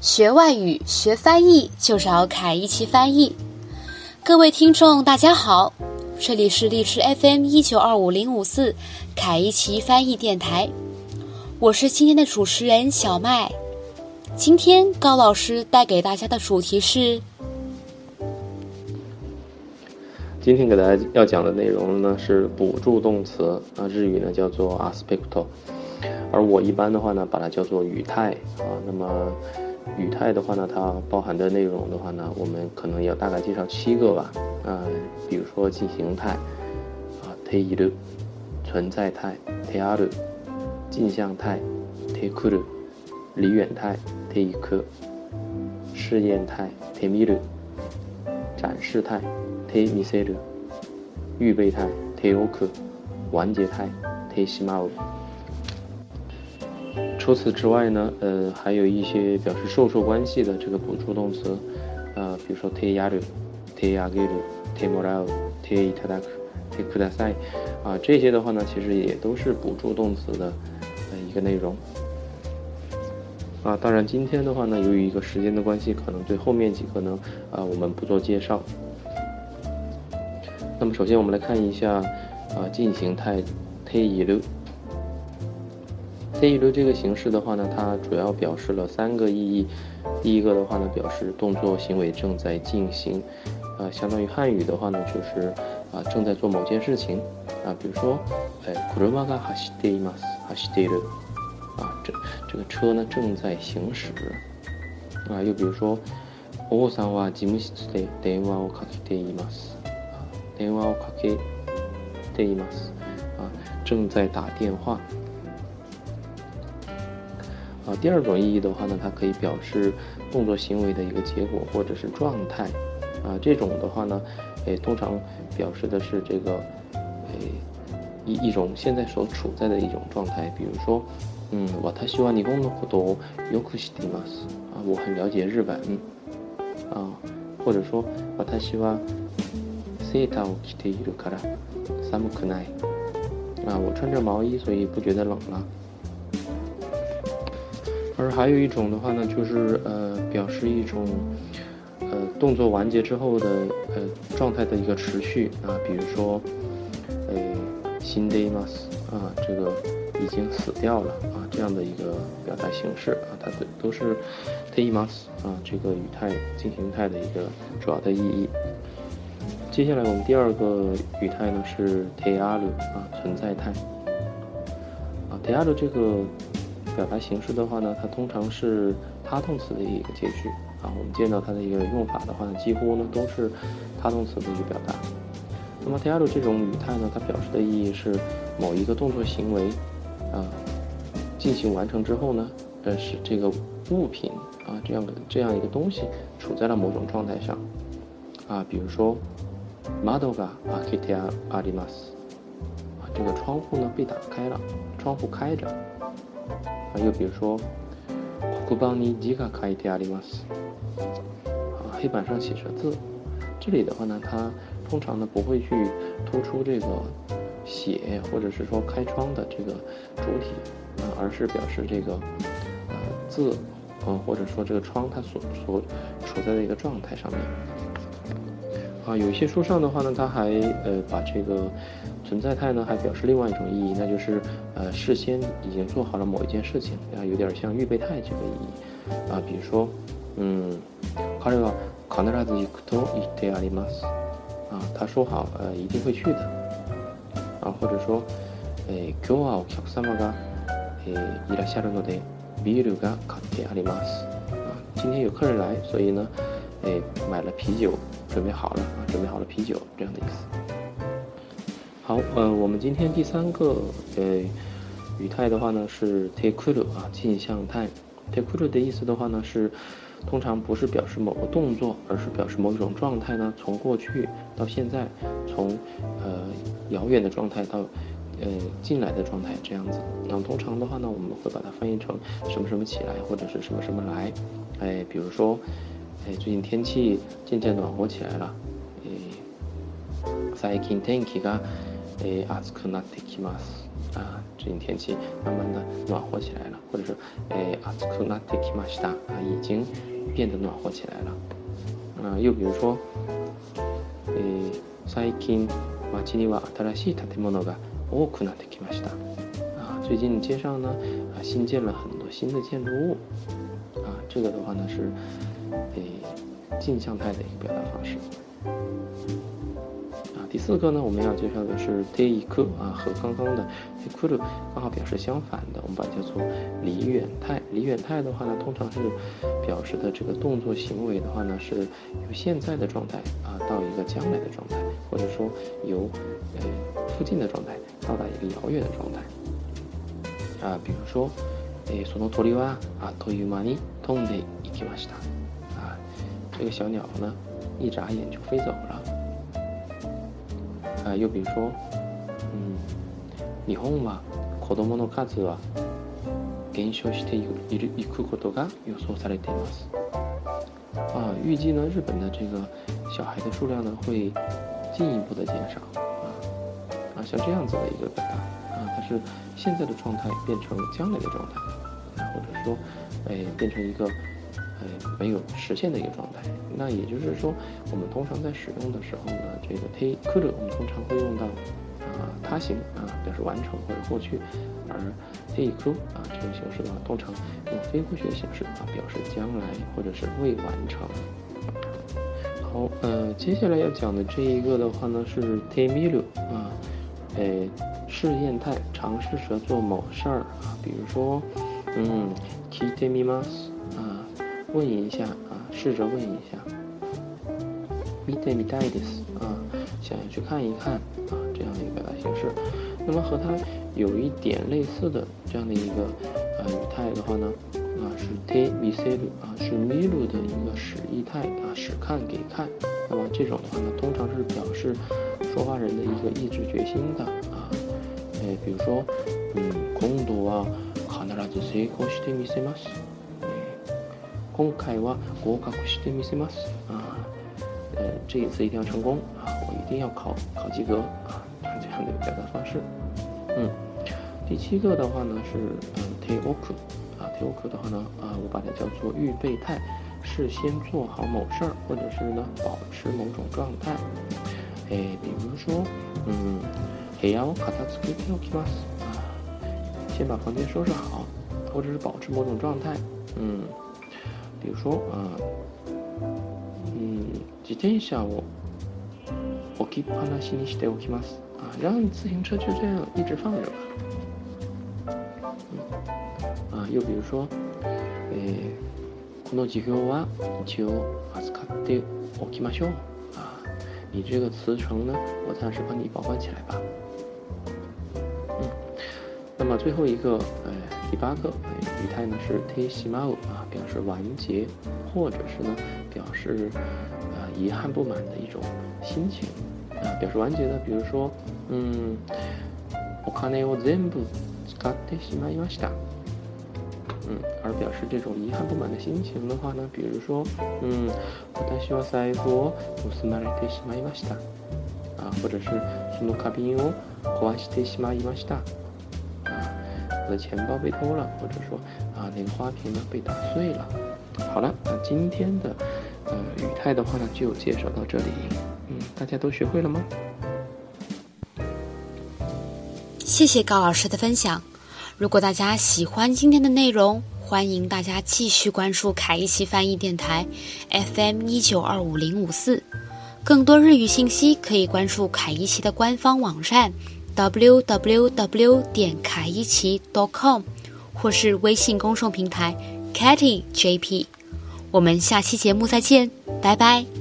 学外语、学翻译就找凯一奇翻译。各位听众，大家好，这里是荔枝 FM 一九二五零五四凯一奇翻译电台，我是今天的主持人小麦。今天高老师带给大家的主题是，今天给大家要讲的内容呢是补助动词啊，日语呢叫做 aspecto，而我一般的话呢把它叫做语态啊，那么。语态的话呢，它包含的内容的话呢，我们可能要大概介绍七个吧。啊，比如说进行态，啊，te iru，存在态，te aru，镜像态，te kuru，离远态，te iku，试验态，te miru，展示态，te miseru，预备态，te oku，完结态，te shimau。除此之外呢，呃，还有一些表示授受关系的这个补助动词，呃，比如说 te yaru、te agiru、te morau、te itadaku、te kudasai，啊，这些的话呢，其实也都是补助动词的呃一个内容。啊，当然今天的话呢，由于一个时间的关系，可能对后面几个呢，啊，我们不做介绍。那么首先我们来看一下，啊，进行态 te iru。te iru 这个形式的话呢，它主要表示了三个意义。第一个的话呢，表示动作行为正在进行，呃，相当于汉语的话呢，就是啊正在做某件事情，啊，比如说，哎，車が走っています、走っている，啊，这这个车呢正在行驶，啊，又比如说，王さんは事務室で電話をかけています、啊，電話をかけています，啊，正在打电话。 啊，第二种意义的话呢，它可以表示动作行为的一个结果或者是状态，啊，这种的话呢，诶，通常表示的是这个，诶，一一种现在所处在的一种状态，比如说，嗯，我太喜欢日本のことをよく知っています，啊，我很了解日本，啊，或者说我太喜欢セーターを着ているから寒くない，啊，我穿着毛衣，所以不觉得冷了。 而还有一种的话呢，就是呃，表示一种呃动作完结之后的呃状态的一个持续啊，比如说，呃，新 day mas 啊，这个已经死掉了啊，这样的一个表达形式啊，它的都是 day mas 啊这个语态进行态的一个主要的意义。接下来我们第二个语态呢是 te aru 啊存在态啊 te aru 这个。表达形式的话呢，它通常是他动词的一个结句啊。我们见到它的一个用法的话呢，几乎呢都是他动词的一个表达。那么 t a 这种语态呢，它表示的意义是某一个动作行为啊进行完成之后呢，呃，使这个物品啊这样的这样一个东西处在了某种状态上啊。比如说，mado ga akite arimas 啊，这个窗户呢被打开了，窗户开着。啊，又比如说，黒板に字が書いてあります。啊，黑板上写着字。这里的话呢，它通常呢不会去突出这个写或者是说开窗的这个主体，啊，而是表示这个呃字，呃或者说这个窗它所所处在的一个状态上面。 啊，有一些书上的话呢，它还呃把这个。存在态呢，还表示另外一种意义，那就是呃事先已经做好了某一件事情，啊，有点像预备态这个意义，啊，比如说，嗯，彼は必ず行くと言ってあります，啊，他说好，呃，一定会去的，啊，或者说，え今日はお客様がえいらっしゃるのでビールが買ってあります，啊，今天有客人来，所以呢，哎，买了啤酒， 准备好了，啊，准备好了啤酒这样的意思。好，呃，我们今天第三个呃语态的话呢是 take u 啊，镜像态。take u 的意思的话呢是，通常不是表示某个动作，而是表示某一种状态呢，从过去到现在，从呃遥远的状态到呃进来的状态这样子。那通常的话呢，我们会把它翻译成什么什么起来，或者是什么什么来。哎，比如说，哎，最近天气渐渐暖和起来了。哎，最近天气が 诶暑くなってきます啊，最近天气慢慢的暖和起来了，或者是诶暑くなってきました啊，已经变得暖和起来了。啊，又比如说，诶最近街には新しい建物が多くなってきました。啊，最近街上呢啊新建了很 新的建筑物。啊，这个的话呢是诶镜像态的一个表达方式。啊第四个呢，我们要介绍的是 t e i k 啊，和刚刚的 ikuru 刚好表示相反的，我们把它叫做离远态。离远态的话呢，通常是表示的这个动作行为的话呢，是由现在的状态啊到一个将来的状态，或者说由呃附近的状态到达一个遥远的状态。啊，比如说，诶，その鳥はあっという間に飛んでいきました。啊，这个小鸟呢，一眨眼就飞走了。啊，又比如说，嗯，日本は子供の数は減少しているいくことが予想されています。啊，预计呢，日本的这个小孩的数量呢会进一步的减少。啊啊，像这样子的一个表达，是现在的状态变成将来的状态，啊，或者说，哎，变成一个。呃，没有实现的一个状态。那也就是说，我们通常在使用的时候呢，这个 t a k e 我们通常会用到啊他行啊表示完成或者过去，而 take 啊这种形式的话，通常用非过去的形式啊表示将来或者是未完成。好，呃，接下来要讲的这一个的话呢是 te milu 啊，诶，试验态，尝试着做某事儿啊，比如说，嗯，kite mimas。问一下啊，试着问一下。Mite m i t a i d s 啊，想要去看一看啊，这样的一个表达形式。那么和它有一点类似的这样的一个呃语态的话呢，啊是 te miseru 啊，是 miru 的一个使意态啊，使看给看。那么这种的话呢，通常是表示说话人的一个意志决心的啊。哎，比如说，嗯，今度は必ず成功してみせます。今回は合格してみせます。啊，呃，这一次一定要成功啊！我一定要考考及格啊！这样的一个表达方式。嗯，第七个的话呢是嗯 t a o k 啊 t a o k 的话呢啊，我把它叫做预备态，事先做好某事儿，或者是呢保持某种状态。哎，比如说，嗯， 部屋を片付けておきます。啊，先把房间收拾好，或者是保持某种状态。嗯。比如说啊，嗯，自転車を置きっぱなしにしておきます。啊，让自行车就这样一直放着吧。嗯，啊，又比如说，えこの授業は一応預かっておきましょう。啊，你这个辞呈呢，我暂时帮你保管起来吧。 嗯，那么最后一个，呃。第八个语态呢是 te shimau 啊，表示完结，或者是呢表示呃遗憾不满的一种心情啊，表示完结的，比如说嗯，お金を全部使ってしまいました。嗯，而表示这种遗憾不满的心情的话呢，比如说嗯，私は財布を盗まれてしまいました。啊，或者是その花瓶を壊してしまいました。 我的钱包被偷了，或者说啊，那个花瓶呢被打碎了。好了，那今天的呃语态的话呢，就介绍到这里。嗯，大家都学会了吗？谢谢高老师的分享。如果大家喜欢今天的内容，欢迎大家继续关注凯一奇翻译电台 FM 一九二五零五四。更多日语信息可以关注凯一奇的官方网站。Www 点凯伊奇 .com，或是微信公众平台 Katy JP，我们下期节目再见，拜拜。